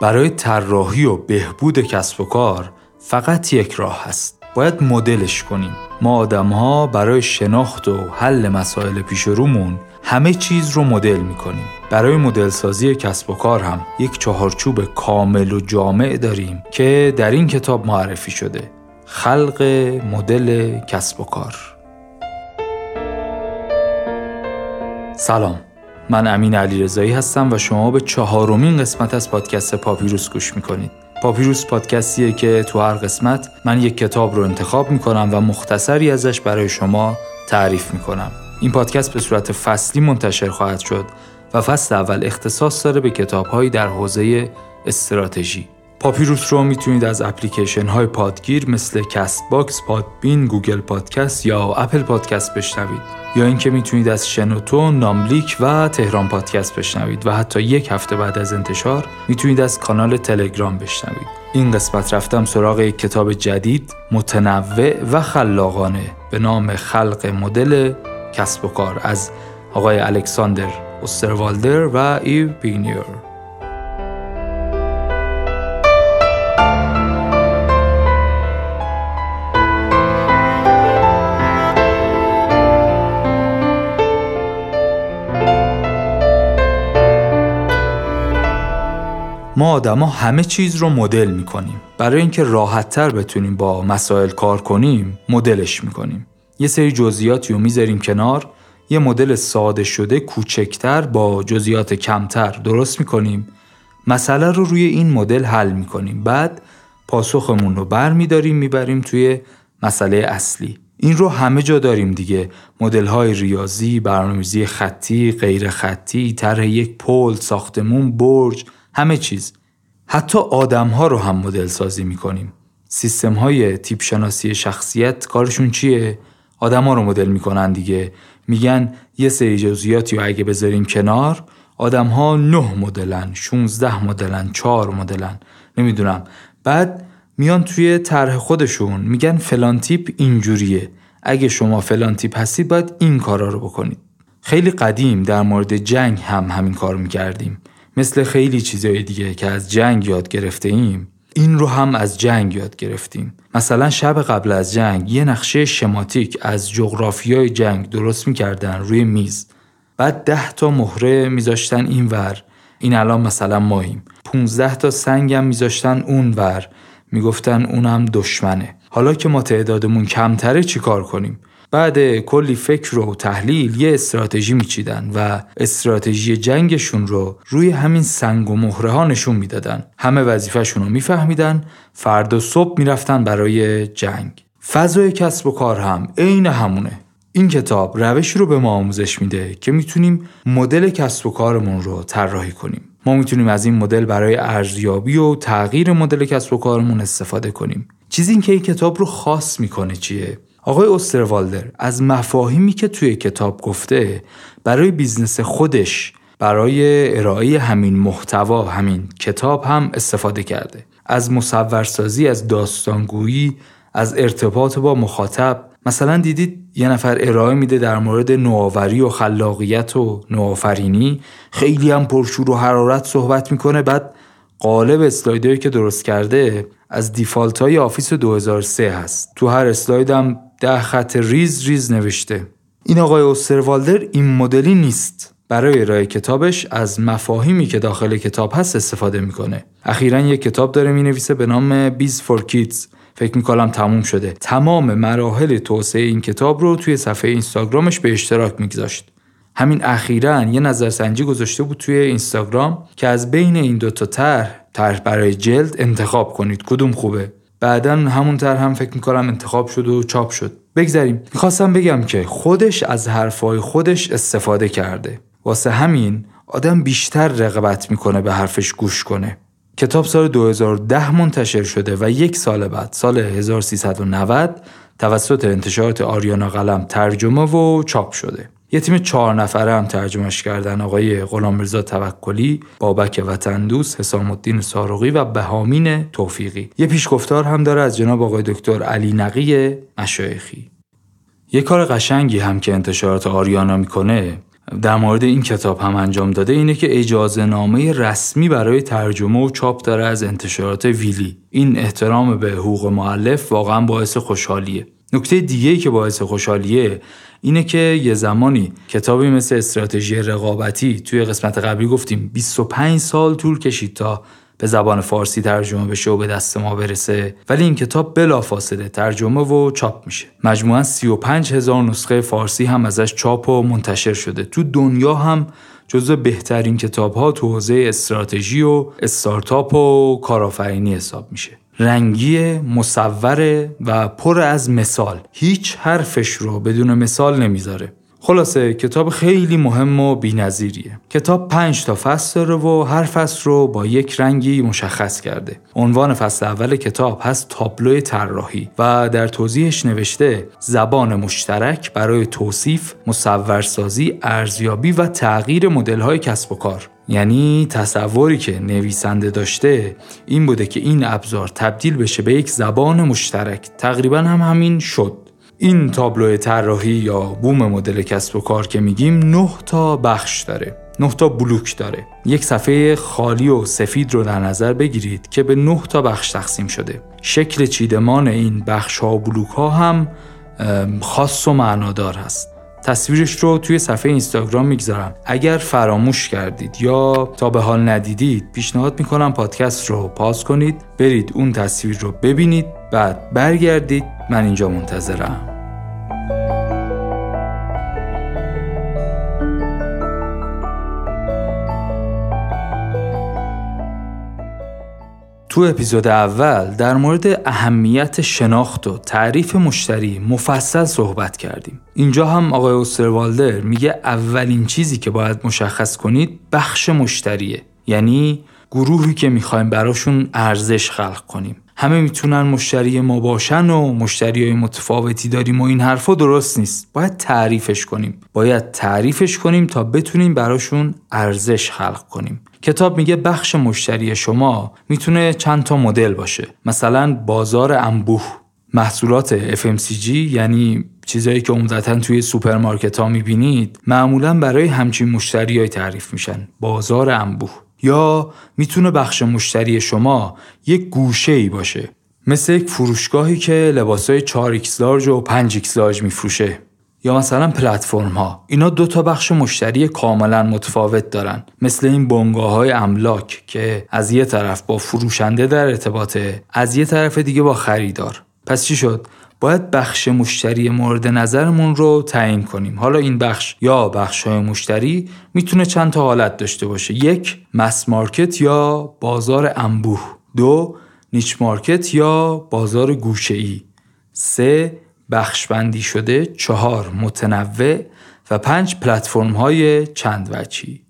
برای طراحی و بهبود کسب و کار فقط یک راه هست باید مدلش کنیم. ما آدم ها برای شناخت و حل مسائل پیش رومون همه چیز رو مدل می‌کنیم. برای مدل سازی کسب و کار هم یک چهارچوب کامل و جامع داریم که در این کتاب معرفی شده. خلق مدل کسب و کار. سلام. من امین علیرضایی هستم و شما به چهارمین قسمت از پادکست پاپیروس گوش می‌کنید. پاپیروس پادکستیه که تو هر قسمت من یک کتاب رو انتخاب می‌کنم و مختصری ازش برای شما تعریف می‌کنم. این پادکست به صورت فصلی منتشر خواهد شد و فصل اول اختصاص داره به کتابهایی در حوزه استراتژی. پاپیروس رو می‌تونید از اپلیکیشن های پادگیر مثل Castbox، Podbean، Google Podcast یا Apple Podcast بشنوید. یا اینکه می‌تونید از شنوتو، ناملیک و تهران پادکست بشنوید و حتی یک هفته بعد از انتشار می‌تونید از کانال تلگرام بشنوید. این قسمت رفتم سراغ یک کتاب جدید، متنوع و خلاقانه به نام خلق مدل کسب و کار از آقای الکساندر اوستروالدر و ایو پینیر ما آدما همه چیز رو مدل می‌کنیم. برای اینکه راحتتر بتونیم با مسائل کار کنیم مدلش می‌کنیم. یه سری جزئیاتی رو می‌ذاریم کنار یه مدل ساده شده کوچکتر با جزئیات کمتر درست می‌کنیم. مسئله رو روی این مدل حل می‌کنیم. بعد پاسخمون رو بر میداریم می‌بریم توی مسئله اصلی. این رو همه جا داریم دیگه. مدل های ریاضی، برنامه‌ریزی خطی، غیر خطی، طرح یک پل، ساختمون، برج، همه چیز. حتی آدم ها رو هم مدل سازی می‌کنیم. سیستم های تیپ شناسی شخصیت کارشون چیه؟ آدم ها رو مدل می‌کنن دیگه. میگن یه سری جزئیاتی رو اگه بذاریم کنار آدم ها نه مدلن 16 مدلن 4 مدلن. نمی‌دونم. بعد میان توی طرح خودشون میگن فلان تیپ اینجوریه. اگه شما فلان تیپ هستید باید این کارا رو بکنید. خیلی قدیم در مورد جنگ هم همین کار می‌کردیم. مثل خیلی چیزهای دیگه که از جنگ یاد گرفته ایم این رو هم از جنگ یاد گرفتیم. مثلا شب قبل از جنگ یه نقشه شماتیک از جغرافیای جنگ درست می‌کردن روی میز. بعد ده تا مهره میذاشتن این ور. این الان مثلا ماییم 15 تا سنگم میذاشتن اون ور. می‌گفتن اونم دشمنه. حالا که ما تعدادمون کمتره چیکار کنیم؟ بعد کلی فکر و تحلیل یه استراتژی میچیدن و استراتژی جنگشون رو روی همین سنگ و مهره ها نشون می‌دادن. همه وظیفهشون رو میفهمیدن. فردا صبح می‌رفتن برای جنگ. فضای کسب و کار هم عین همونه. این کتاب روشی رو به ما آموزش میده که می‌تونیم مدل کسب و کارمون رو طراحی کنیم. ما می‌تونیم از این مدل برای ارزیابی و تغییر مدل کسب و کارمون استفاده کنیم. چیزی که این کتاب رو خاص می‌کنه چیه؟ آقای اوستروالدر از مفاهیمی که توی کتاب گفته برای business خودش برای ارائه همین محتوا همین کتاب هم استفاده کرده. از مصورسازی از داستانگویی از ارتباط با مخاطب. مثلا دیدید یه نفر ارائه میده در مورد نوآوری و خلاقیت و نوآفرینی. خیلی هم پرشور و حرارت صحبت می‌کنه. بعد قالب اسلایدهایی که درست کرده از default های Office 2003 هست. تو هر اسلایدم ده خط ریز ریز نوشته. این آقای اوستروالدر این مدلی نیست. برای ارائه کتابش از مفاهیمی که داخل کتاب هست استفاده می‌کنه. اخیرا یک کتاب داره می‌نویسه به نام بیز فور کیدز فکر می‌کنم تموم شده. تمام مراحل توسعه این کتاب رو توی صفحه اینستاگرامش به اشتراک میگذاشت. همین اخیرا یه نظرسنجی گذاشته بود توی اینستاگرام که از بین این دوتا طرح طرح برای جلد انتخاب کنید. کدوم خوبه؟ بعدا همون طرح هم فکر می‌کنم انتخاب شد و چاپ شد. بگذریم می‌خواستم بگم که خودش از حرفای خودش استفاده کرده. واسه همین آدم بیشتر رقبت می‌کنه به حرفش گوش کنه. کتاب سال 2010 منتشر شده و یک سال بعد سال 1390 توسط انتشارات آریانا قلم ترجمه و چاپ شده. یه تیم چهار نفره هم ترجمهش کردن آقای غلامرضا توکلی، بابک وطن دوست، حسام الدین سارقی و بهامین توفیقی. یه پیشگفتار هم داره از جناب آقای دکتر علی نقی مشایخی. یه کار قشنگی هم که انتشارات آریانا می‌کنه در مورد این کتاب هم انجام داده اینه که اجازه نامه رسمی برای ترجمه و چاپ داره از انتشارات ویلی این احترام به حقوق معلف واقعا باعث خوشحالیه نکته دیگه که باعث خوشحالیه اینه که یه زمانی کتابی مثل استراتژی رقابتی توی قسمت قبلی گفتیم 25 سال طول کشید تا به زبان فارسی ترجمه بشه و به دست ما برسه. ولی این کتاب بلافاصله ترجمه و چاپ میشه. مجموعا 35 هزار نسخه فارسی هم ازش چاپ و منتشر شده. تو دنیا هم جزو بهترین کتاب ها تو حوزه استراتژی و استارتاپ و کارآفرینی حساب میشه. رنگی مصوره و پر از مثال. هیچ حرفش رو بدون مثال نمی‌ذاره. خلاصه کتاب خیلی مهم و بینظیریه. کتاب پنج تا فصل داره و هر فصل رو با یک رنگی مشخص کرده. عنوان فصل اول کتاب هست تابلو طراحی و در توضیحش نوشته زبان مشترک برای توصیف مصورسازی ارزیابی و تغییر مدل‌های کسب و کار. یعنی تصوری که نویسنده داشته این بوده که این ابزار تبدیل بشه به یک زبان مشترک. تقریبا هم همین شد. این تابلو طراحی یا بوم مدل کسب و کار که میگیم نه تا بخش داره نه تا بلوک داره. یک صفحه خالی و سفید رو در نظر بگیرید که به نه تا بخش تقسیم شده. شکل چیدمان این بخش ها و بلوک ها هم خاص و معنادار هست. تصویرش رو توی صفحه اینستاگرام می‌گذارم. اگر فراموش کردید یا تا به حال ندیدید پیشنهاد می‌کنم پادکست رو پاس کنید برید اون تصویر رو ببینید بعد برگردید. من اینجا منتظرم. تو اپیزود اول در مورد اهمیت شناخت و تعریف مشتری مفصل صحبت کردیم. اینجا هم آقای اوستروالدر میگه اولین چیزی که باید مشخص کنید بخش مشتریه. یعنی گروهی که می‌خوایم براشون ارزش خلق کنیم. همه می‌تونن مشتری ما باشن و مشتری های متفاوتی داریم و این حرفا درست نیست باید تعریفش کنیم باید تعریفش کنیم تا بتونیم براشون ارزش خلق کنیم کتاب میگه بخش مشتری شما می‌تونه چند تا مدل باشه. مثلا بازار انبوه. محصولات FMCG یعنی چیزایی که عمدتا توی سوپرمارکت ها می‌بینید معمولا برای همچین مشتریای تعریف میشن. بازار انبوه. یا می‌تونه بخش مشتری شما یک گوشه ای باشه. مثل یک فروشگاهی که لباسای 4x لارج و 5x لارج میفروشه. یا مثلا پلتفرم ها اینا دو تا بخش مشتری کاملا متفاوت دارن. مثل این بنگاه های املاک که از یه طرف با فروشنده در ارتباطه از یه طرف دیگه با خریدار. پس چی شد؟ باید بخش مشتری مورد نظرمون رو تعیین کنیم. حالا این بخش یا بخش های مشتری می‌تونه چند تا حالت داشته باشه. یک مس مارکت یا بازار انبوه. دو نیچ مارکت یا بازار گوشه ای سه بخشبندی شده چهار متنوع و پنج پلتفرم های چند وچی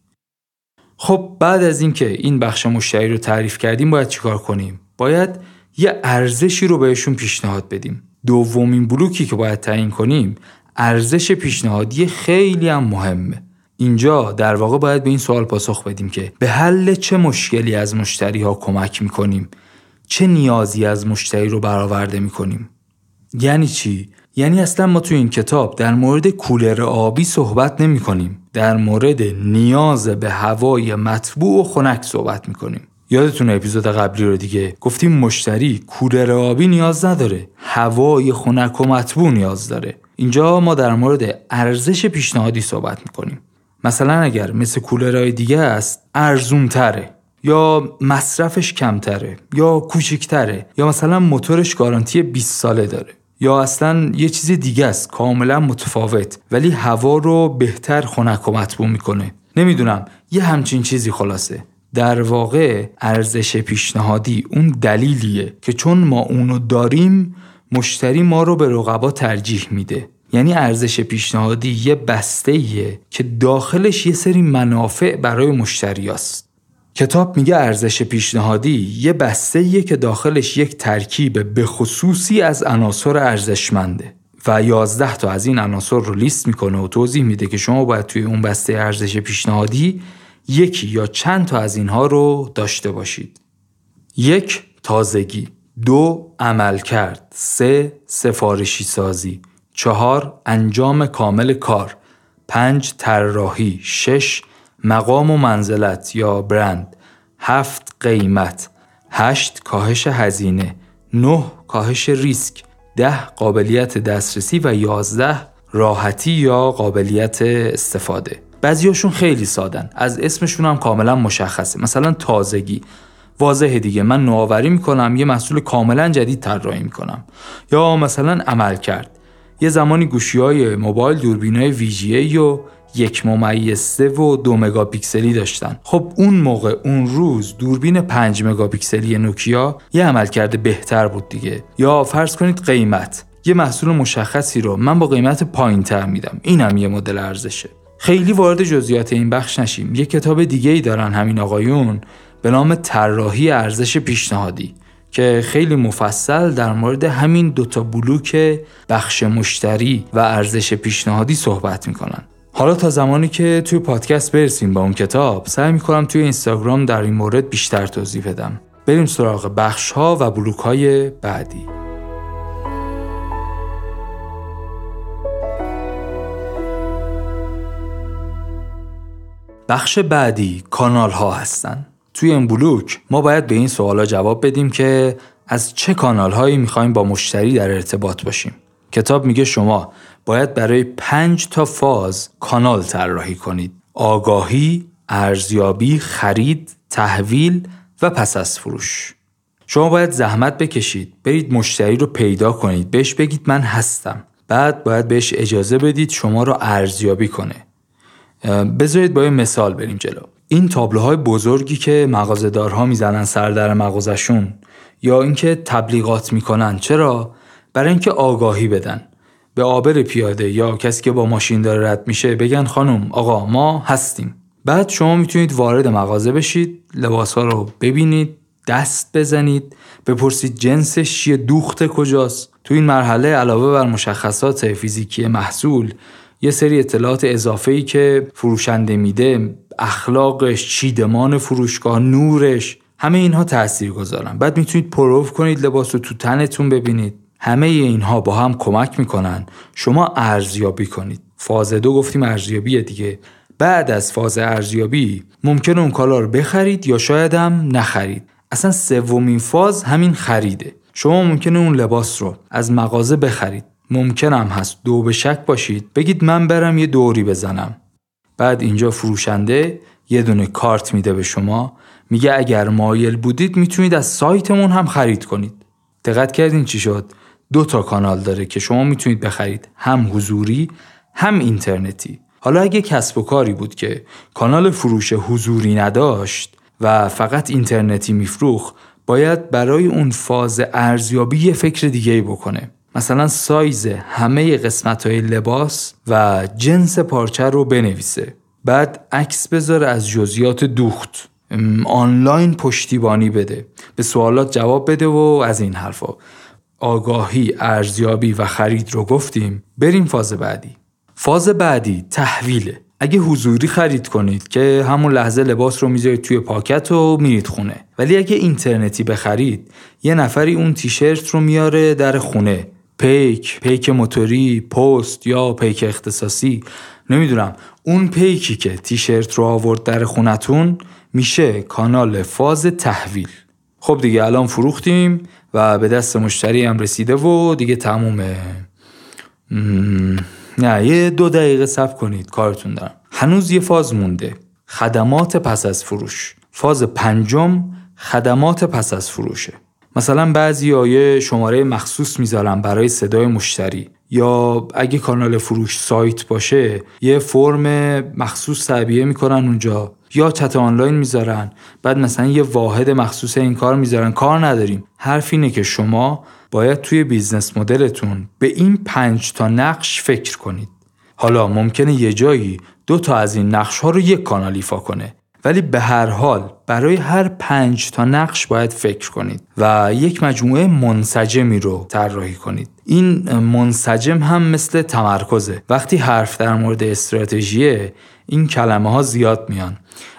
خب بعد از اینکه این بخش مشتری رو تعریف کردیم باید چیکار کنیم؟ باید یه ارزشی رو بهشون پیشنهاد بدیم. دومین بلوکی که باید تعیین کنیم ارزش پیشنهادی خیلی هم مهمه. اینجا در واقع باید به این سوال پاسخ بدیم که به حل چه مشکلی از مشتری ها کمک می‌کنیم؟ چه نیازی از مشتری رو برآورده می‌کنیم؟ یعنی چی؟ یعنی اصلا ما تو این کتاب در مورد کولر آبی صحبت نمی کنیم. در مورد نیاز به هوای مطبوع و خنک صحبت می کنیم. یادتون اپیزود قبلی رو دیگه گفتیم مشتری کولر آبی نیاز نداره هوای خنک و مطبوع نیاز داره اینجا ما در مورد ارزش پیشنهادی صحبت می‌کنیم مثلا اگر مثل کولرهای دیگه است ارزون تره یا مصرفش کمتره یا کوچیکتره یا مثلا موتورش گارانتی 20 ساله داره یا اصلا یه چیز دیگه است کاملا متفاوت ولی هوا رو بهتر خنک و مطبوع می‌کنه. نمی‌دونم یه همچین چیزی خلاصه. در واقع ارزش پیشنهادی اون دلیلیه که چون ما اونو داریم مشتری ما رو به رقبا ترجیح میده. یعنی ارزش پیشنهادی یه بسته که داخلش یه سری منافع برای مشتری است. کتاب میگه ارزش پیشنهادی یه بسته که داخلش یک ترکیب به خصوصی از عناصر ارزشمنده. و یازده تا از این عناصر رو لیست می‌کنه و توضیح میده که شما باید توی اون بسته ارزش پیشنهادی یکی یا چند تا از اینها رو داشته باشید. یک تازگی. دو عمل کرد سه سفارشی سازی چهار انجام کامل کار. پنج طراحی. شش مقام و منزلت یا برند. هفت قیمت. هشت کاهش هزینه. نه کاهش ریسک. ده قابلیت دسترسی و یازده راحتی یا قابلیت استفاده. بعضیاشون خیلی سادن. از اسمشون هم کاملا مشخصه. مثلا تازگی. واضحه دیگه. من نوآوری می‌کنم یه محصول کاملا جدید طراحی می‌کنم. یا مثلا عمل کرد یه زمانی گوشی های موبایل دوربین های ویژه و یک ممیز سه و دو مگاپیکسلی داشتن. خب اون موقع اون روز دوربین 5 مگاپیکسلی نوکیا یه عمل کرده بهتر بود دیگه. یا فرض کنید قیمت. یه محصول مشخصی رو من با قیمت پایین تر میدم. اینم یه مدل ارزشه. خیلی وارد جزئیات این بخش نشیم. یه کتاب دیگه ای دارن همین آقایون به نام طراحی ارزش پیشنهادی که خیلی مفصل در مورد همین دوتا بلوک بخش مشتری و ارزش پیشنهادی صحبت می‌کنن. حالا تا زمانی که توی پادکست برسیم با اون کتاب سعی می‌کنم توی اینستاگرام در این مورد بیشتر توضیح بدم. بریم سراغ بخش ها و بلوک های بعدی. بخش بعدی کانال ها هستن. توی این بلوک ما باید به این سوالا جواب بدیم که از چه کانال هایی می‌خوایم با مشتری در ارتباط باشیم. کتاب میگه شما باید برای پنج تا فاز کانال طراحی کنید. آگاهی، ارزیابی، خرید، تحویل و پس از فروش. شما باید زحمت بکشید. برید مشتری رو پیدا کنید. بهش بگید من هستم. بعد باید بهش اجازه بدید شما رو ارزیابی کنه. بذارید با یه مثال بریم جلو. این تابلوهای بزرگی که مغازه‌دارها می‌زنن سر در مغازشون یا اینکه تبلیغات می‌کنن چرا؟ برای اینکه آگاهی بدن. به آبر پیاده یا کسی که با ماشین داره رد میشه بگن خانم آقا ما هستیم. بعد شما می‌تونید وارد مغازه بشید لباس ها رو ببینید دست بزنید بپرسید جنسش چیه دوخت کجاست. تو این مرحله علاوه بر مشخصات فیزیکی محصول یه سری اطلاعات اضافه ای که فروشنده میده اخلاقش چیدمان فروشگاه نورش همه اینها تاثیر گذارن بعد می‌تونید پروف کنید لباس رو تو تنتون ببینید. همه اینها با هم کمک می‌کنن. شما ارزیابی کنید. فاز دو گفتیم ارزیابی دیگه. بعد از فاز ارزیابی ممکن اون کالا رو بخرید یا شاید هم نخرید. اصلا سومین فاز همین خریده. شما ممکنه اون لباس رو از مغازه بخرید. ممکنم هست دو به شک باشید. بگید من برم یه دوری بزنم. بعد اینجا فروشنده یه دونه کارت میده به شما. میگه اگر مایل بودید می‌تونید از سایتمون هم خرید کنید. دقت کردین چی شد؟ دو تا کانال داره که شما می‌تونید بخرید. هم حضوری هم اینترنتی. حالا اگه کسب و کاری بود که کانال فروش حضوری نداشت و فقط اینترنتی میفروخ باید برای اون فاز ارزیابی یه فکر دیگه بکنه. مثلا سایز همه قسمت های لباس و جنس پارچه رو بنویسه. بعد عکس بذاره از جزئیات دوخت. آنلاین پشتیبانی بده. به سوالات جواب بده و از این حرفا. آگاهی ارزیابی و خرید رو گفتیم. بریم فاز بعدی. فاز بعدی تحویله. اگه حضوری خرید کنید که همون لحظه لباس رو می‌ذارید توی پاکت و میرید خونه. ولی اگه اینترنتی بخرید یه نفری اون تیشرت رو میاره در خونه. پیک، پیک موتوری، پست یا پیک اختصاصی. نمی‌دونم اون پیکی که تیشرت رو آورد در خونتون میشه کانال فاز تحویل. خب دیگه الان فروختیم و به دست مشتری هم رسیده و دیگه تمومه. نه یه دو دقیقه صبر کنید کارتون دارم. هنوز یه فاز مونده. خدمات پس از فروش. فاز پنجم خدمات پس از فروشه. مثلا بعضیا یه شماره مخصوص می‌ذارن برای صدای مشتری. یا اگه کانال فروش سایت باشه یه فرم مخصوص تعبیه می‌کنن اونجا. یا چت آنلاین می‌ذارن بعد مثلا یه واحد مخصوص این کار می‌ذارن. کار نداریم. حرف اینه که شما باید توی business model تون به این پنج تا نقش فکر کنید. حالا ممکنه یه جایی دو تا از این نقش ها رو یک کانال ایفا کنه. ولی به هر حال برای هر پنج تا نقش باید فکر کنید و یک مجموعه منسجمی رو طراحی کنید. این منسجم هم مثل تمرکزه. وقتی حرف در مورد استراتژیه این کلمه ها زیاد میان.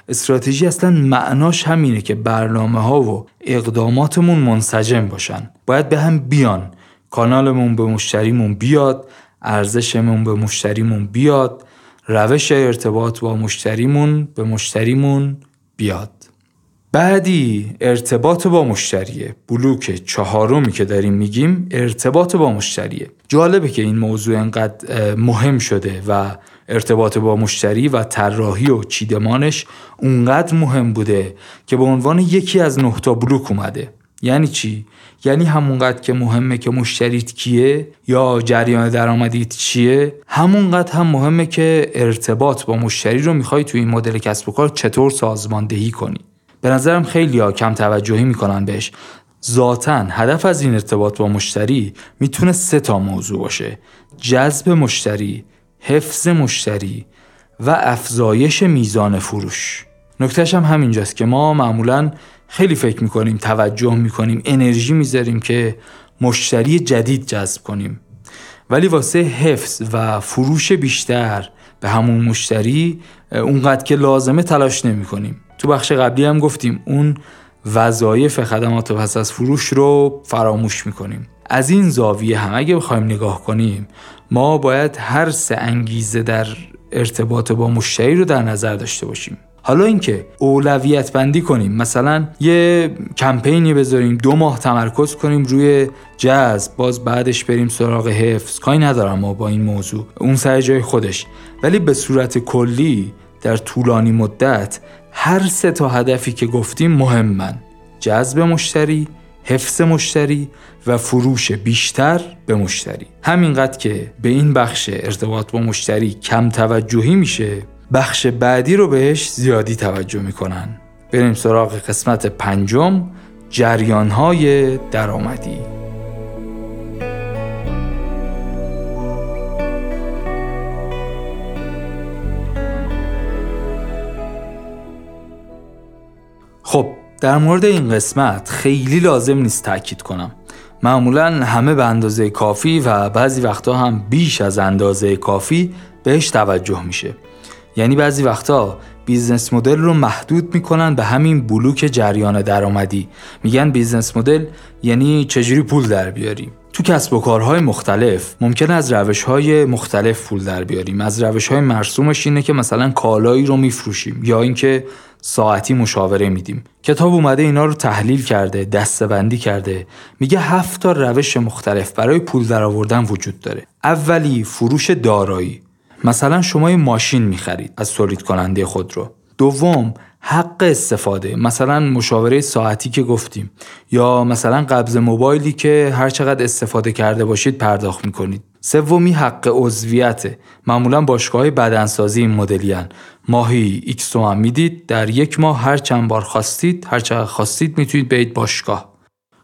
استراتژی اصلا معناش همینه که برنامه ها و اقداماتمون منسجم باشن. باید به هم بیان. کانالمون به مشتریمون بیاد ارزشمون به مشتریمون بیاد روش ارتباط با مشتریمون به مشتریمون بیاد. بعدی ارتباط با مشتریه. بلوک چهارمی که داریم میگیم ارتباط با مشتریه. جالبه که این موضوع انقدر مهم شده و ارتباط با مشتری و طراحی و چیدمانش اونقدر مهم بوده که به عنوان یکی از نهتا بلوک اومده. یعنی چی؟ یعنی همونقدر که مهمه که مشتریت کیه یا جریان درآمدیت چیه؟ همونقدر هم مهمه که ارتباط با مشتری رو می‌خوای توی این مدل کسب و کار چطور سازماندهی کنی. به نظرم خیلی ها کم توجهی می‌کنن بهش. ذاتا هدف از این ارتباط با مشتری می‌تونه سه تا موضوع باشه. جذب مشتری حفظ مشتری و افزایش میزان فروش. نکتهش هم همینجاست که ما معمولا خیلی فکر می‌کنیم توجه می‌کنیم انرژی می‌ذاریم که مشتری جدید جذب کنیم. ولی واسه حفظ و فروش بیشتر به همون مشتری اونقدر که لازمه تلاش نمی کنیم. تو بخش قبلی هم گفتیم اون وظایف خدمات پس از فروش رو فراموش می‌کنیم. از این زاویه هم اگه بخوایم نگاه کنیم ما باید هر سه انگیزه در ارتباط با مشتری رو در نظر داشته باشیم. حالا اینکه اولویت بندی کنیم مثلا یه کمپینی بذاریم دو ماه تمرکز کنیم روی جذب باز بعدش بریم سراغ حفظ. کاری ندارم ما با این موضوع. اون سر جای خودش. ولی به صورت کلی در طولانی مدت هر سه تا هدفی که گفتیم مهمن. جذب مشتری حفظ مشتری و فروش بیشتر به مشتری. همینقدر که به این بخش ارتباط با مشتری کم توجهی میشه بخش بعدی رو بهش زیادی توجه می‌کنن. بریم سراغ قسمت پنجم جریان های درآمدی. خب در مورد این قسمت خیلی لازم نیست تاکید کنم. معمولا همه به اندازه کافی و بعضی وقتا هم بیش از اندازه کافی بهش توجه میشه. یعنی بعضی وقتا business model رو محدود می‌کنن به همین بلوک جریان درآمدی. میگن business model یعنی چجوری پول در بیاریم تو کسب و کارهای مختلف ممکن از روش های مختلف پول در بیاریم. از روش های مرسومش اینه که مثلا کالایی رو میفروشیم یا اینکه ساعتی مشاوره میدیم. کتاب اومده اینا رو تحلیل کرده دستبندی کرده. میگه هفت تا روش مختلف برای پول درآوردن وجود داره. اولی فروش دارایی. مثلا شما یه ماشین می‌خرید از تولید کننده خود رو. دوم حق استفاده مثلا مشاوره ساعتی که گفتیم یا مثلا قبض موبایلی که هر چقدر استفاده کرده باشید پرداخت می‌کنید. سومی حق عضویته معمولا باشگاه بدنسازی این مدلی‌ان ماهی X تومن می‌دید در یک ماه هر چند بار خواستید هر چقدر خواستید می‌تونید برید باشگاه.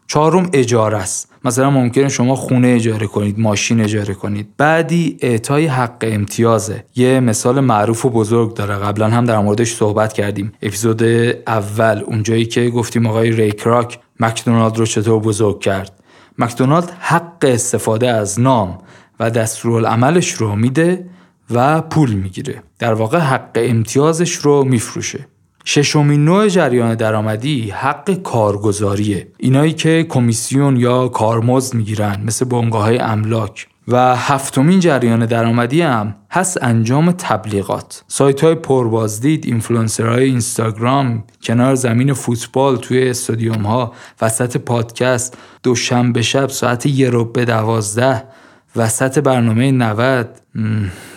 چهارم اجاره است. مثلا ممکنه شما خونه اجاره کنید ماشین اجاره کنید. بعدی اعطای حق امتیازه. یه مثال معروف و بزرگ داره. قبلا هم در موردش صحبت کردیم. اپیزود اول اونجایی که گفتیم آقای ری کراک مکدونالد رو چطور بزرگ کرد. مکدونالد حق استفاده از نام و دستورالعملش رو میده و پول می‌گیره. در واقع حق امتیازش رو میفروشه. ششمین نوع جریان درآمدی حق کارگزاریه. اینایی که کمیسیون یا کارمزد می‌گیرن مثل بنگاه املاک. و هفتمین جریان درآمدی هم هست انجام تبلیغات. سایت های پربازدید اینفلوئنسرهای اینستاگرام کنار زمین فوتبال توی استادیوم ها وسط پادکست دوشنبه شب ساعت یه رو به دوازده وسط برنامه 90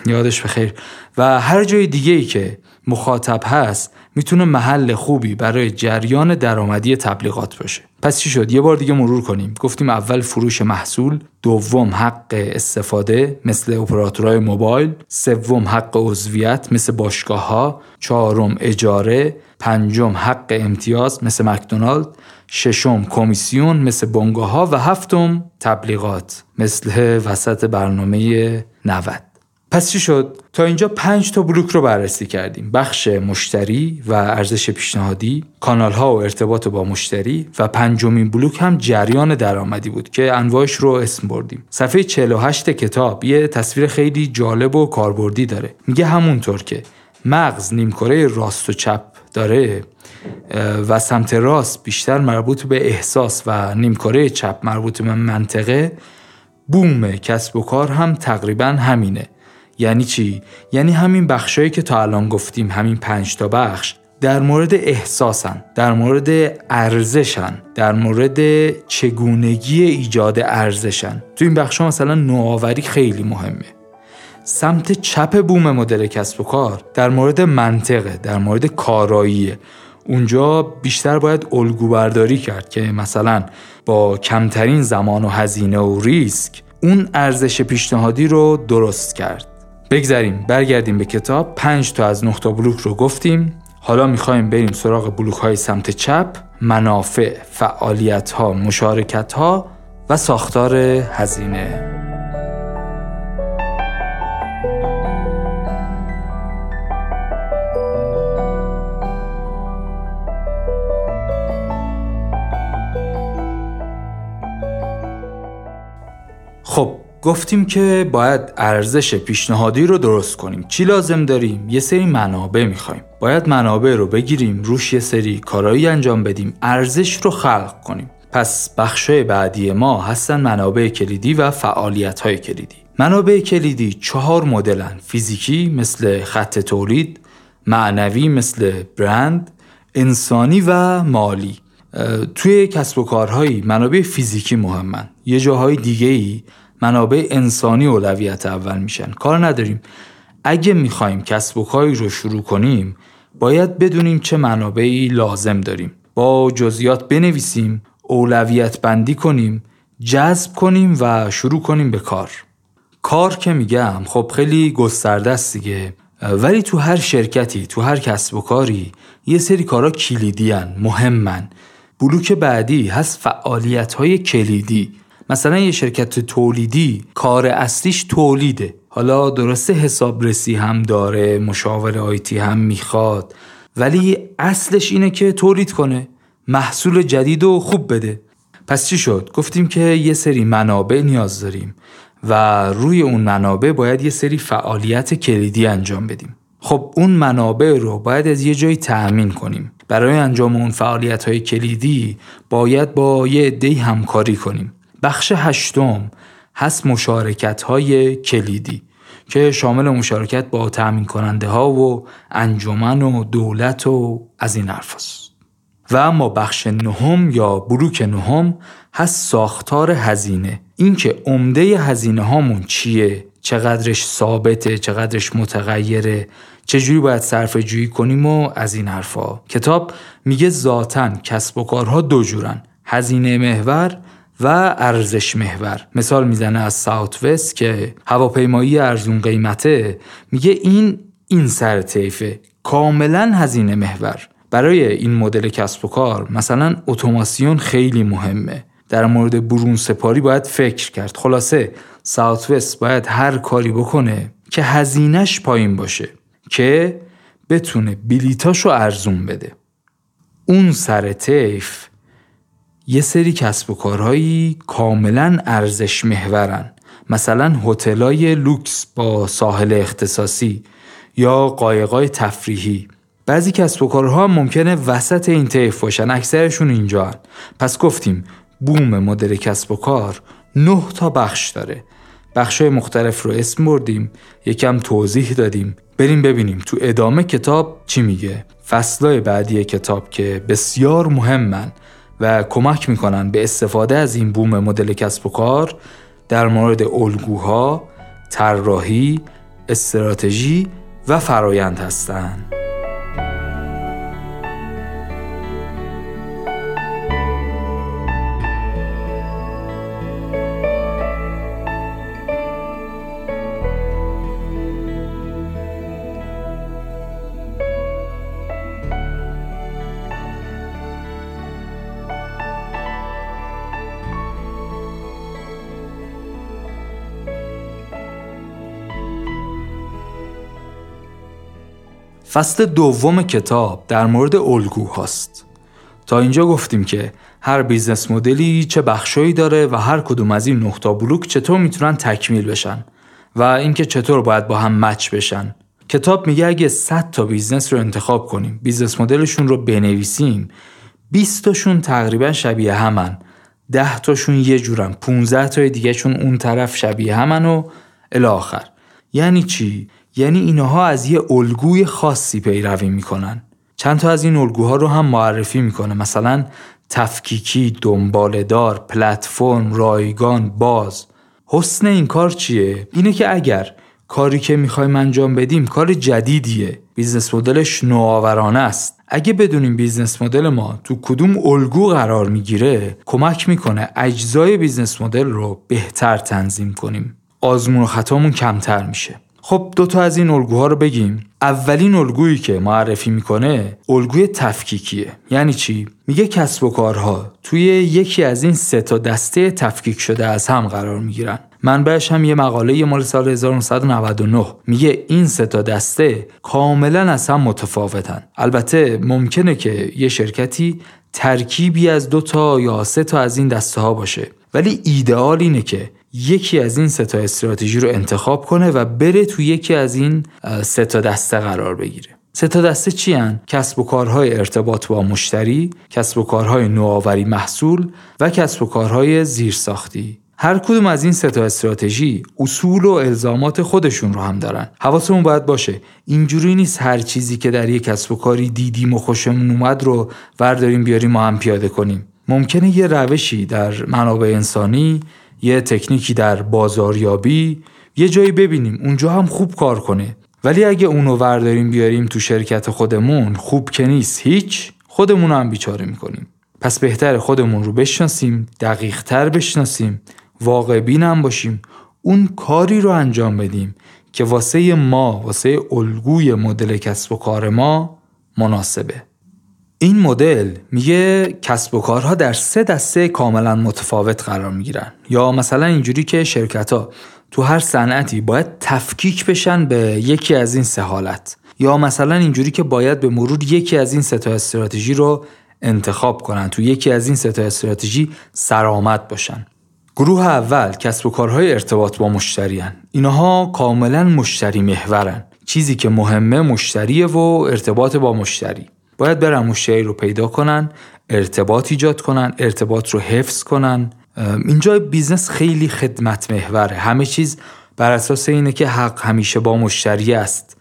یادش بخیر. و هر جای دیگه ای که مخاطب هست می‌تونه محل خوبی برای جریان درآمدی تبلیغات باشه. پس چی شد؟ یه بار دیگه مرور کنیم. گفتیم اول فروش محصول دوم حق استفاده مثل اپراتورهای موبایل سوم حق عضویت مثل باشگاه ها چهارم اجاره پنجم حق امتیاز مثل مکدونالد. ششم کمیسیون مثل بنگاه ها و هفتم تبلیغات مثل وسط برنامه 90 پس چی شد؟ تا اینجا پنج تا بلوک رو بررسی کردیم. بخش مشتری و ارزش پیشنهادی کانال ها و ارتباط با مشتری و پنجمین بلوک هم جریان درآمدی بود که انواعش رو اسم بردیم. صفحه 48 کتاب یه تصویر خیلی جالب و کاربردی داره. میگه همونطور که مغز نیمکره راست و چپ داره و سمت راست بیشتر مربوط به احساس و نیمکره چپ مربوط به منطقه بوم کسب و کار هم تقریبا همینه. یعنی چی؟ یعنی همین بخشایی که تا الان گفتیم همین پنج تا بخش در مورد احساسن در مورد ارزشن در مورد چگونگی ایجاد ارزشن. تو این بخش مثلا نوآوری خیلی مهمه. سمت چپ بوم مدل کسب و کار در مورد منطقه در مورد کاراییه. اونجا بیشتر باید الگو برداری کرد که مثلا با کمترین زمان و هزینه و ریسک اون ارزش پیشنهادی رو درست کرد. بگذریم برگردیم به کتاب. پنج تا از نقطه بلوک رو گفتیم. حالا می‌خوایم بریم سراغ بلوک های سمت چپ منافع، فعالیت ها، مشارکت ها و ساختار هزینه. خب گفتیم که باید ارزش پیشنهادی رو درست کنیم. چی لازم داریم؟ یه سری منابع می‌خوایم. باید منابع رو بگیریم روش یه سری کارایی انجام بدیم ارزش رو خلق کنیم. پس بخشای بعدی ما هستن منابع کلیدی و فعالیت های کلیدی. منابع کلیدی چهار مدلن. فیزیکی مثل خط تولید معنوی مثل برند انسانی و مالی. توی کسب و کارهایی منابع فیزیکی مهمن. یه جاهای دیگه ای منابع انسانی اولویت اول میشن. کار نداریم. اگه می‌خوایم کسب و کاری رو شروع کنیم باید بدونیم چه منابعی لازم داریم. با جزئیات بنویسیم اولویت بندی کنیم جذب کنیم و شروع کنیم به کار. کار که میگم خب خیلی گسترده است دیگه. ولی تو هر شرکتی تو هر کسب و کاری یه سری کارا کلیدی هن، مهمن. بلوک بعدی هست فعالیت های کلیدی. مثلا یه شرکت تولیدی کار اصلیش تولیده. حالا درسته حسابرسی هم داره مشاور آیتی هم می‌خواد ولی اصلش اینه که تولید کنه. محصول جدید و خوب بده. پس چی شد؟ گفتیم که یه سری منابع نیاز داریم و روی اون منابع باید یه سری فعالیت کلیدی انجام بدیم. خب اون منابع رو باید از یه جایی تأمین کنیم. برای انجام اون فعالیت های کلیدی باید با یه عده همکاری کنیم. بخش هشتم هست مشارکت های کلیدی که شامل مشارکت با تأمین کننده ها و انجمن و دولت و از این حرف و اما بخش نهم یا بروک نهم هست ساختار هزینه. اینکه عمده هزینه هامون چیه؟ چقدرش ثابته؟ چقدرش متغیره؟ چجوری باید صرف جویی کنیم و از این حرفا؟ کتاب میگه ذاتا کسب و کارها دو جورن. هزینه محور و ارزش محور. مثال می‌زنه از ساوت وست که هواپیمایی ارزون قیمته میگه این این سر طیفه. کاملا هزینه محور. برای این مدل کسب و کار مثلا اتوماسیون خیلی مهمه. در مورد برون سپاری باید فکر کرد. خلاصه ساوت وست باید هر کاری بکنه که هزینهش پایین باشه که بتونه بلیتاشو ارزون بده. اون سر طیف یه سری کسب و کارهایی کاملا ارزش محورن. مثلا هتلای لوکس با ساحل اختصاصی یا قایقای تفریحی. بعضی کسب و کارها ممکنه وسط این طیف باشن اکثرشون اینجا هن. پس گفتیم بوم مدل کسب و کار نه تا بخش داره. بخش های مختلف رو اسم بردیم یکم توضیح دادیم. بریم ببینیم تو ادامه کتاب چی میگه. فصلای بعدی کتاب که بسیار مهمن. و کمک می‌کنن به استفاده از این بوم مدل کسب و کار در مورد الگوها، طراحی، استراتژی و فرایند هستند. فصل دوم کتاب در مورد الگو هاست. تا اینجا گفتیم که هر business model ی چه بخشایی داره و هر کدوم از این نه تا بلوک چطور می‌تونن تکمیل بشن و اینکه چطور باید با هم match بشن. کتاب میگه اگه 100 تا business رو انتخاب کنیم، business model شون رو بنویسیم، 20 تاشون تقریبا شبیه همن، 10 تاشون یه جورن، 15 تا دیگهشون اون طرف شبیه همن و الی آخر. یعنی چی یعنی اینها از یه الگوی خاصی پیروی می‌کنن. چند تا از این الگوها رو هم معرفی می‌کنه. مثلا تفکیکی، دنبالدار، پلتفرم، رایگان، باز. حسن این کار چیه؟ اینه که اگر کاری که می‌خوایم انجام بدیم کار جدیدیه. business model ش نوآورانه است. اگه بدونیم business model ما تو کدوم الگو قرار می‌گیره کمک می‌کنه اجزای business model رو بهتر تنظیم کنیم. آزمون و خطامون کمتر میشه. خب دوتا از این الگوها رو بگیم. اولین الگویی که معرفی می‌کنه الگوی تفکیکیه. یعنی چی؟ میگه کسب و کارها توی یکی از این سه تا دسته تفکیک شده از هم قرار می‌گیرن. منبعش هم یه مقاله مال سال 1999 میگه این سه تا دسته کاملا از هم متفاوتن. البته ممکنه که یه شرکتی ترکیبی از دو تا یا سه تا از این دسته ها باشه. ولی ایدئال اینه که یکی از این سه تا استراتژی رو انتخاب کنه و بره تو یکی از این سه تا دسته قرار بگیره سه تا دسته چی هن؟ کسب و کارهای ارتباط با مشتری، کسب و کارهای نوآوری محصول و کسب و کارهای زیرساختی. هر کدوم از این سه تا استراتژی اصول و الزامات خودشون رو هم دارن. حواسمون باید باشه اینجوری نیست هر چیزی که در یک کسب و کاری دیدیم و خوشمون اومد رو ورداریم بیاریم ما هم پیاده کنیم. ممکنه یه روشی در منابع انسانی یه تکنیکی در بازاریابی یه جایی ببینیم اونجا هم خوب کار کنه. ولی اگه اونو ورداریم بیاریم تو شرکت خودمون خوب که نیست. هیچ خودمون هم بیچاره می‌کنیم. پس بهتر خودمون رو بشناسیم دقیق تر بشناسیم واقع بینم باشیم اون کاری رو انجام بدیم که واسه ما واسه الگوی مدل کسب و کار ما مناسبه. این مدل میگه کسب و کارها در سه دسته کاملا متفاوت قرار می‌گیرن. یا مثلا اینجوری که شرکت ها تو هر صنعتی باید تفکیک بشن به یکی از این سه حالت. یا مثلا اینجوری که باید به مرور یکی از این سه تا استراتژی رو انتخاب کنن تو یکی از این سه تا استراتژی سرآمد باشن. گروه اول کسب و کارهای ارتباط با مشتری هن. اینها کاملا مشتری محورن. چیزی که مهمه مشتریه و ارتباط با مشتری. باید برن مشتری رو پیدا کنن ارتباط ایجاد کنن ارتباط رو حفظ کنن. اینجا business خیلی خدمت محوره. همه چیز بر اساس اینه که حق همیشه با مشتری است.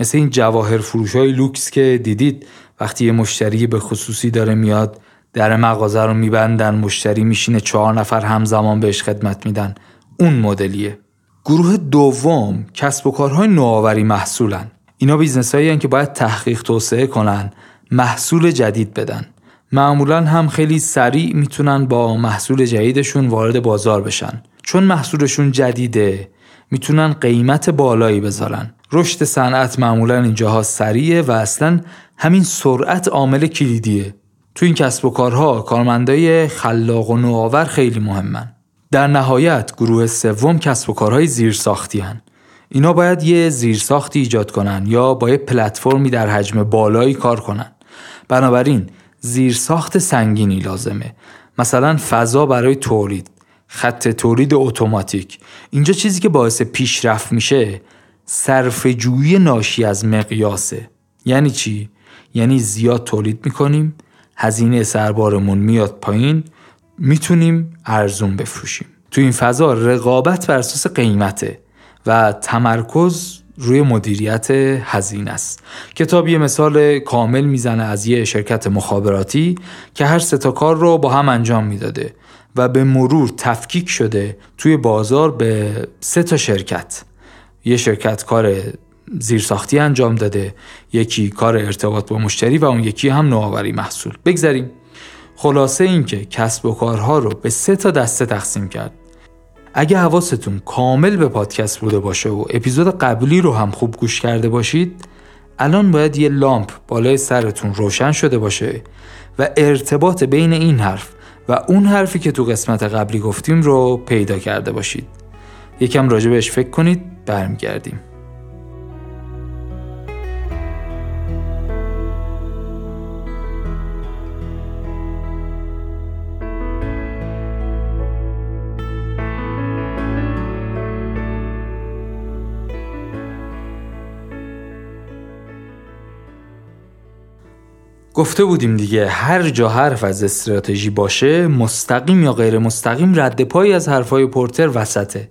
مثل این جواهر فروش های لوکس که دیدید وقتی یه مشتری به خصوصی داره میاد در مغازه رو میبندن مشتری میشینه چهار نفر همزمان بهش خدمت میدن. اون مدلیه. گروه دوم کسب و کارهای نوآوری محصولن. اینا business هایی که باید تحقیق توسعه کنن محصول جدید بدن. معمولا هم خیلی سریع می‌تونن با محصول جدیدشون وارد بازار بشن. چون محصولشون جدیده می‌تونن قیمت بالایی بذارن. رشد صنعت معمولا اینجاها سریعه و اصلا همین سرعت عامل کلیدیه. تو این کسب و کارها کارمندای خلاق و نوآور خیلی مهمن. در نهایت گروه سوم کسب و کارهای زیرساختی هن. اینا باید یه زیرساختی ایجاد کنن یا با یه پلتفرمی در حجم بالایی کار کنن. بنابراین زیرساخت سنگینی لازمه. مثلا فضا برای تولید خط تولید اتوماتیک. اینجا چیزی که باعث پیشرفت میشه صرف جویی ناشی از مقیاسه. یعنی چی؟ یعنی زیاد تولید می‌کنیم هزینه سربارمون میاد پایین می‌تونیم ارزون بفروشیم. تو این فضا رقابت بر اساس قیمته. و تمرکز روی مدیریت هزینه است. کتاب یه مثال کامل می‌زنه از یه شرکت مخابراتی که هر ستا کار رو با هم انجام می‌داده و به مرور تفکیک شده توی بازار به سه تا شرکت. یه شرکت کار زیرساختی انجام داده یکی کار ارتباط با مشتری و اون یکی هم نوآوری محصول. بگذریم خلاصه اینکه کسب و کارها رو به سه تا دسته تقسیم کرد. اگه حواستون کامل به پادکست بوده باشه و اپیزود قبلی رو هم خوب گوش کرده باشید الان باید یه لامپ بالای سرتون روشن شده باشه و ارتباط بین این حرف و اون حرفی که تو قسمت قبلی گفتیم رو پیدا کرده باشید. یکم راجع بهش فکر کنید برمیگردیم. گفته بودیم دیگه هر جا حرف از استراتژی باشه مستقیم یا غیر مستقیم رد پایی از حرفای پورتر وسطه.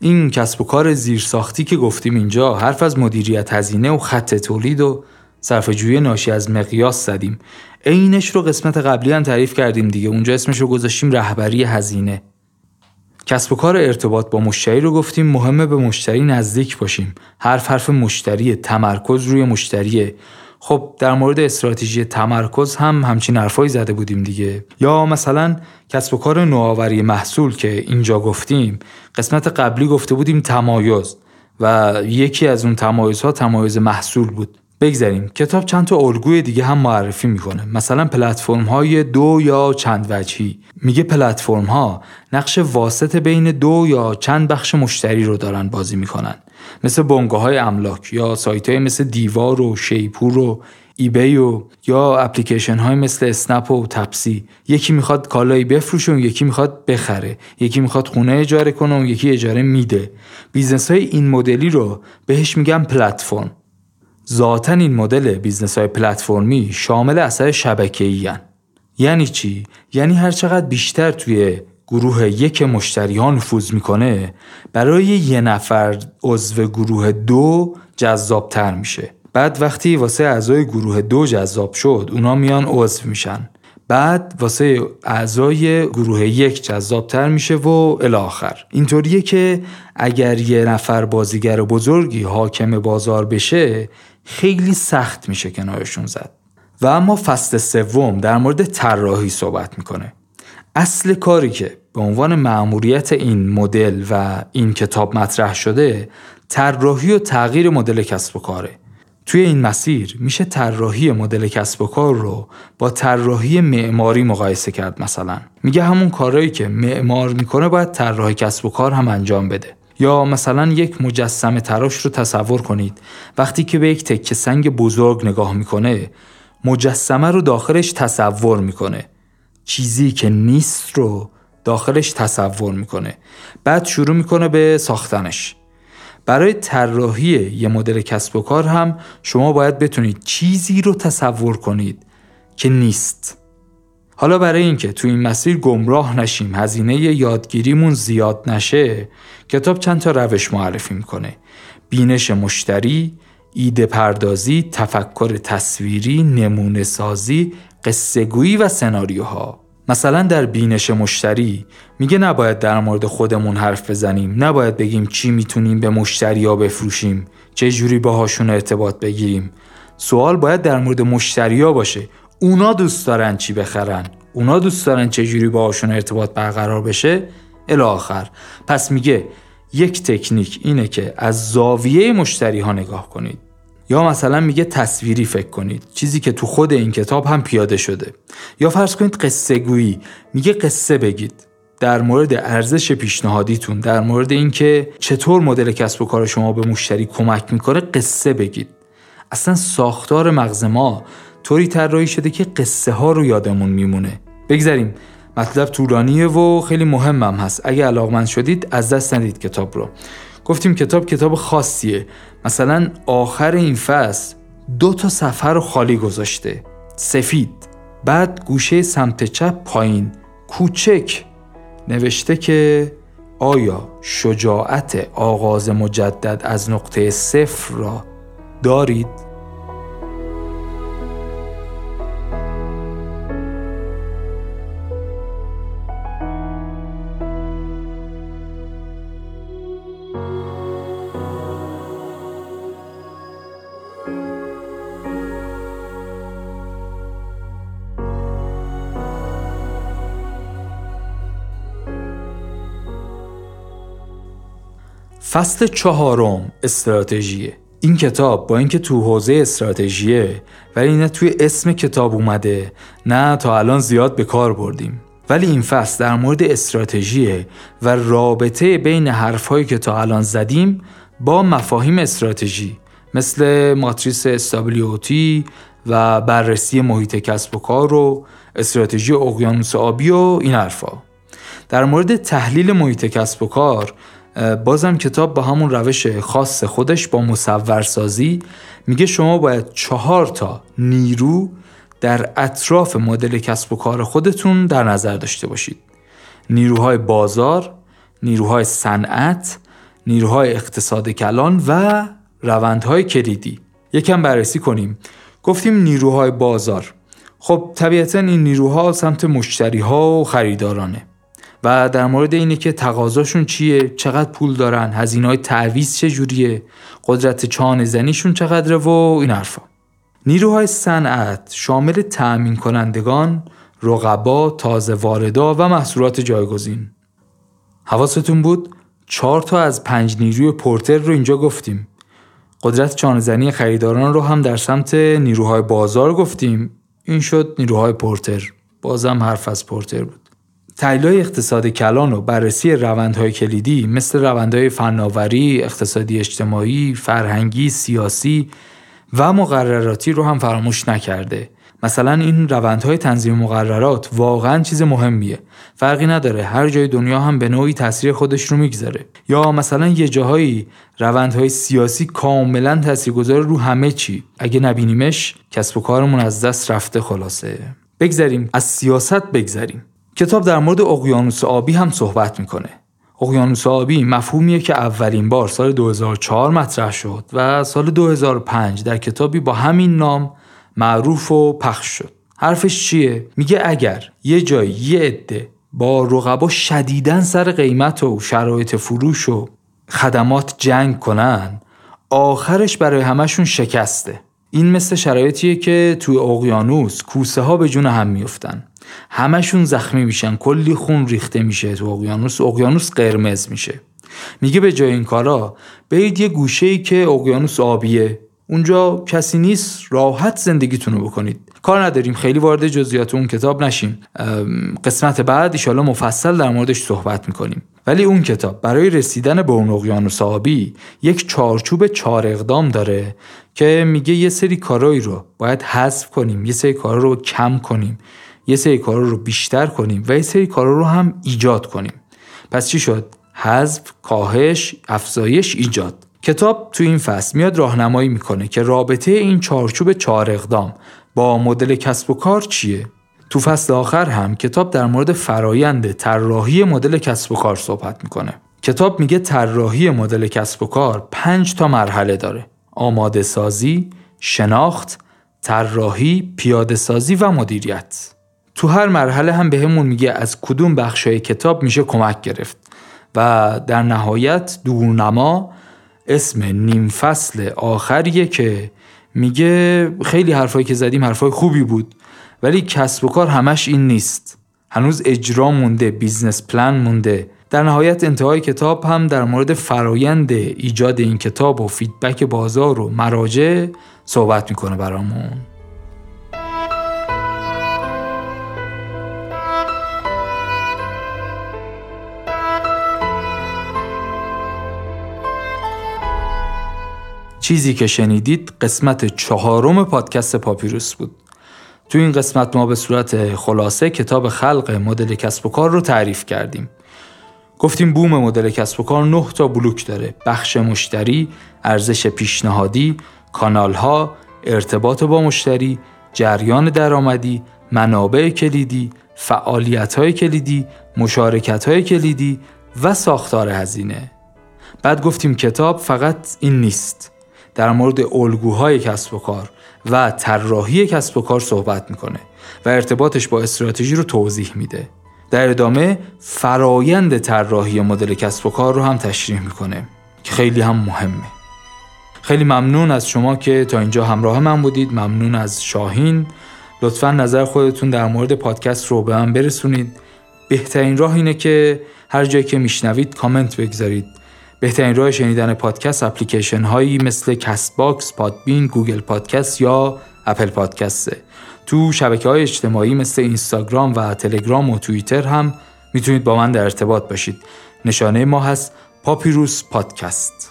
این کسب و کار زیرساختی که گفتیم اینجا حرف از مدیریت هزینه و خط تولید و صرفه‌جویی ناشی از مقیاس زدیم. عینش رو قسمت قبلی هم تعریف کردیم دیگه اونجا اسمش رو گذاشتیم رهبری هزینه. کسب و کار ارتباط با مشتری رو گفتیم مهمه به مشتری نزدیک باشیم. حرف حرف مشتری تمرکز روی مشتریه. خب در مورد استراتژی تمرکز هم همچین حرفایی زده بودیم دیگه. یا مثلا کسب و کار نوآوری محصول که اینجا گفتیم قسمت قبلی گفته بودیم تمایز و یکی از اون تمایزها تمایز محصول بود. بگذاریم کتاب چند تا الگوی دیگه هم معرفی می‌کنه. مثلا پلتفرم های دو یا چند وجهی. میگه پلتفرم ها نقش واسط بین دو یا چند بخش مشتری رو دارن بازی می‌کنن. مثل بنگاه املاک یا سایت های مثل دیوار و شیپور و eBay و یا اپلیکیشن های مثل اسنپ و تپسی. یکی می‌خواد کالایی بفروشه و یکی می‌خواد بخره. یکی می‌خواد خونه اجاره کنه و یکی اجاره میده. business های این مدلی رو بهش میگن پلتفرم. ذاتا این مدل business های پلتفرمی شامل اثر شبکه‌ای یعنی چی؟ یعنی هر چقدر بیشتر توی گروه یک مشتری ها نفوذ می‌کنه برای یه نفر عضو گروه دو جذابتر میشه. بعد وقتی واسه اعضای گروه دو جذاب شد اونا میان عضو میشن. بعد واسه اعضای گروه یک جذابتر میشه و الاخر اینطوریه که اگر یه نفر بازیگر بزرگی حاکم بازار بشه خیلی سخت میشه کنارشون زد. و اما فصل سوم در مورد طراحی صحبت می‌کنه. اصل کاری که به عنوان مأموریت این مدل و این کتاب مطرح شده طراحی و تغییر مدل کسب و کاره. توی این مسیر میشه طراحی مدل کسب و کار رو با طراحی معماری مقایسه کرد مثلا. میگه همون کارهایی که معمار می‌کنه باید طراح کسب و کار هم انجام بده. یا مثلا یک مجسمه تراش رو تصور کنید. وقتی که به یک تکه سنگ بزرگ نگاه می‌کنه مجسمه رو داخلش تصور می‌کنه. چیزی که نیست رو داخلش تصور می‌کنه. بعد شروع می‌کنه به ساختنش. برای طراحی یه مدل کسب و کار هم شما باید بتونید چیزی رو تصور کنید که نیست. حالا برای اینکه تو این مسیر گمراه نشیم هزینه یادگیریمون زیاد نشه کتاب چند تا روش معرفی می‌کنه. بینش مشتری ایده پردازی تفکر تصویری نمونه سازی قصه و سناریوها. مثلا در بینش مشتری میگه نباید در مورد خودمون حرف بزنیم نباید بگیم چی می‌تونیم به مشتری ها بفروشیم چه جوری باهاشون ارتباط بگیریم. سوال باید در مورد مشتری ها باشه. اونا دوست دارن چی بخرن؟ اونا دوست دارن چه جوری باهاشون ارتباط برقرار بشه؟ الی آخر. پس میگه یک تکنیک اینه که از زاویه مشتری ها نگاه کنید. یا مثلا میگه تصویری فکر کنید. چیزی که تو خود این کتاب هم پیاده شده. یا فرض کنید قصه گویی. میگه قصه بگید. در مورد ارزش پیشنهادیتون در مورد اینکه چطور مدل کسب و کار شما به مشتری کمک می‌کنه قصه بگید. اصلا ساختار مغز ما طوری طراحی شده که قصه ها رو یادمون میمونه. بگذاریم. مطلب طولانیه و خیلی مهمم هست. اگه علاقمند شدید از دست ندید کتاب رو. گفتیم کتاب کتاب خاصیه. مثلا آخر این فصل دو تا صفحه رو خالی گذاشته. سفید بعد گوشه سمت چپ پایین. کوچک. نوشته که آیا شجاعت آغاز مجدد از نقطه صفر را دارید؟ فصل چهارم استراتژیه. این کتاب با اینکه تو حوزه استراتژیه ولی نه توی اسم کتاب اومده نه تا الان زیاد به کار بردیم. ولی این فصل در مورد استراتژیه و رابطه بین حرفهایی که تا الان زدیم با مفاهیم استراتژی مثل ماتریس استابلیوتی و بررسی محیط کسب و کار و استراتژی اقیانوس آبی و این حرفا. در مورد تحلیل محیط کسب و کار بازم کتاب با همون روش خاص خودش با مصورسازی میگه شما باید چهار تا نیرو در اطراف مدل کسب و کار خودتون در نظر داشته باشید. نیروهای بازار، نیروهای صنعت، نیروهای اقتصاد کلان و روندهای کلیدی. یکم بررسی کنیم. گفتیم نیروهای بازار. خب طبیعتا این نیروها سمت مشتری ها و خریدارانه. و در مورد اینه که تقاضاشون چیه چقدر پول دارن هزینه های تعویز چجوریه قدرت چانه زنیشون چقدره و این حرفا. نیروهای صنعت شامل تأمین کنندگان رقبا تازه واردا و محصولات جایگزین. حواستون بود؟ چهار تا از پنج نیروی پورتر رو اینجا گفتیم. قدرت چانهزنی خریداران رو هم در سمت نیروهای بازار گفتیم. این شد نیروهای پورتر. بازم حرف از پورتر بود. تحلیل اقتصاد کلان و بررسی روندهای کلیدی مثل روندهای فناوری، اقتصادی اجتماعی، فرهنگی، سیاسی و مقرراتی رو هم فراموش نکرده. مثلا این روندهای تنظیم مقررات واقعا چیز مهمیه. فرقی نداره هر جای دنیا هم به نوعی تاثیر خودش رو می‌گذاره. یا مثلا یه جاهایی روندهای سیاسی کاملا تاثیرگذار رو همه چی. اگه نبینیمش کسب و کارمون از دست رفته خلاصه. بگذریم از سیاست بگذریم. کتاب در مورد اقیانوس آبی هم صحبت می‌کنه. اقیانوس آبی مفهومیه که اولین بار سال 2004 مطرح شد و سال 2005 در کتابی با همین نام معروف و پخش شد. حرفش چیه؟ میگه اگر یه جایی یه عده با رقبا شدیدن سر قیمت و شرایط فروش و خدمات جنگ کنن آخرش برای همشون شکسته. این مثل شرایطیه که توی اقیانوس کوسه ها به جون هم میفتن همشون زخمی میشن کلی خون ریخته میشه تو اقیانوس اقیانوس قرمز میشه. میگه به جای این کارا برید یه گوشه ای که اقیانوس آبیه. اونجا کسی نیست راحت زندگیتون رو بکنید. کار نداریم خیلی وارد جزئیات اون کتاب نشیم. قسمت بعد ایشالا مفصل در موردش صحبت می‌کنیم. ولی اون کتاب برای رسیدن به اون اقیانوس آبی یک چارچوب چهار اقدام داره که میگه یه سری کارایی رو باید حذف کنیم یه سری کارا رو کم کنیم. یه سری کارا رو بیشتر کنیم و یه سری کارا رو هم ایجاد کنیم. پس چی شد؟ حذف کاهش افزایش ایجاد. کتاب تو این فصل میاد راهنمایی می‌کنه که رابطه این چارچوب چهار اقدام با مدل کسب و کار چیه؟ تو فصل آخر هم کتاب در مورد فرایند طراحی مدل کسب و کار صحبت می‌کنه. کتاب میگه طراحی مدل کسب و کار پنج تا مرحله داره. آماده سازی، شناخت، طراحی، پیاده سازی و مدیریت. تو هر مرحله هم بهمون به میگه از کدوم بخشای کتاب میشه کمک گرفت. و در نهایت دورنما اسم نیم فصل آخریه که میگه خیلی حرفایی که زدیم حرفای خوبی بود ولی کسب و کار همش این نیست. هنوز اجرا مونده business plan مونده. در نهایت انتهای کتاب هم در مورد فرایند ایجاد این کتاب و feedback بازار و مراجع صحبت می‌کنه برامون. چیزی که شنیدید قسمت چهارم پادکست پاپیروس بود. تو این قسمت ما به صورت خلاصه کتاب خلق مدل کسب و کار رو تعریف کردیم. گفتیم بوم مدل کسب و کار 9 تا بلوک داره. بخش مشتری، ارزش پیشنهادی، کانال ها، ارتباط با مشتری، جریان درآمدی، منابع کلیدی، فعالیت های کلیدی، مشارکت های کلیدی و ساختار هزینه. بعد گفتیم کتاب فقط این نیست. در مورد الگوهای کسب و کار و طراحی کسب و کار صحبت می‌کنه و ارتباطش با استراتژی رو توضیح میده. در ادامه فرایند طراحی مدل کسب و کار رو هم تشریح می‌کنه که خیلی هم مهمه. خیلی ممنون از شما که تا اینجا همراه من بودید ممنون از شاهین لطفا نظر خودتون در مورد پادکست رو به من برسونید بهترین راه اینه که هر جایی که میشنوید کامنت بگذارید بهترین راه شنیدن پادکست اپلیکیشن هایی مثل Castbox، Podbean، Google Podcast یا Apple Podcast ه. تو شبکه های اجتماعی مثل اینستاگرام و تلگرام و توییتر هم می‌تونید با من در ارتباط باشید. نشانه ما هست پاپیروس پادکست.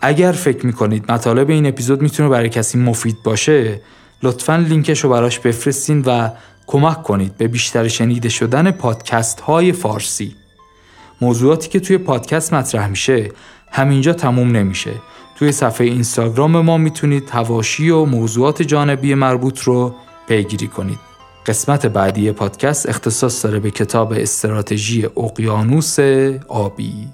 اگر فکر می‌کنید مطالب این اپیزود می‌تونه برای کسی مفید باشه لطفا لینکش رو براش بفرستین و کمک کنید به بیشتر شنیده شدن پادکست های فارسی. موضوعاتی که توی پادکست مطرح میشه همینجا تموم نمیشه. توی صفحه اینستاگرام ما می‌تونید هواشی و موضوعات جانبی مربوط رو پیگیری کنید. قسمت بعدی پادکست اختصاص داره به کتاب استراتژی اقیانوس آبی.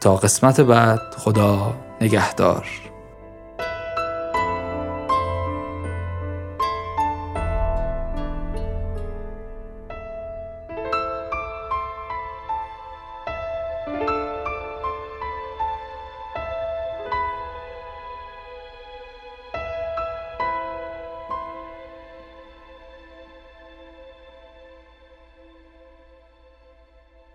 تا قسمت بعد خدا نگهدار.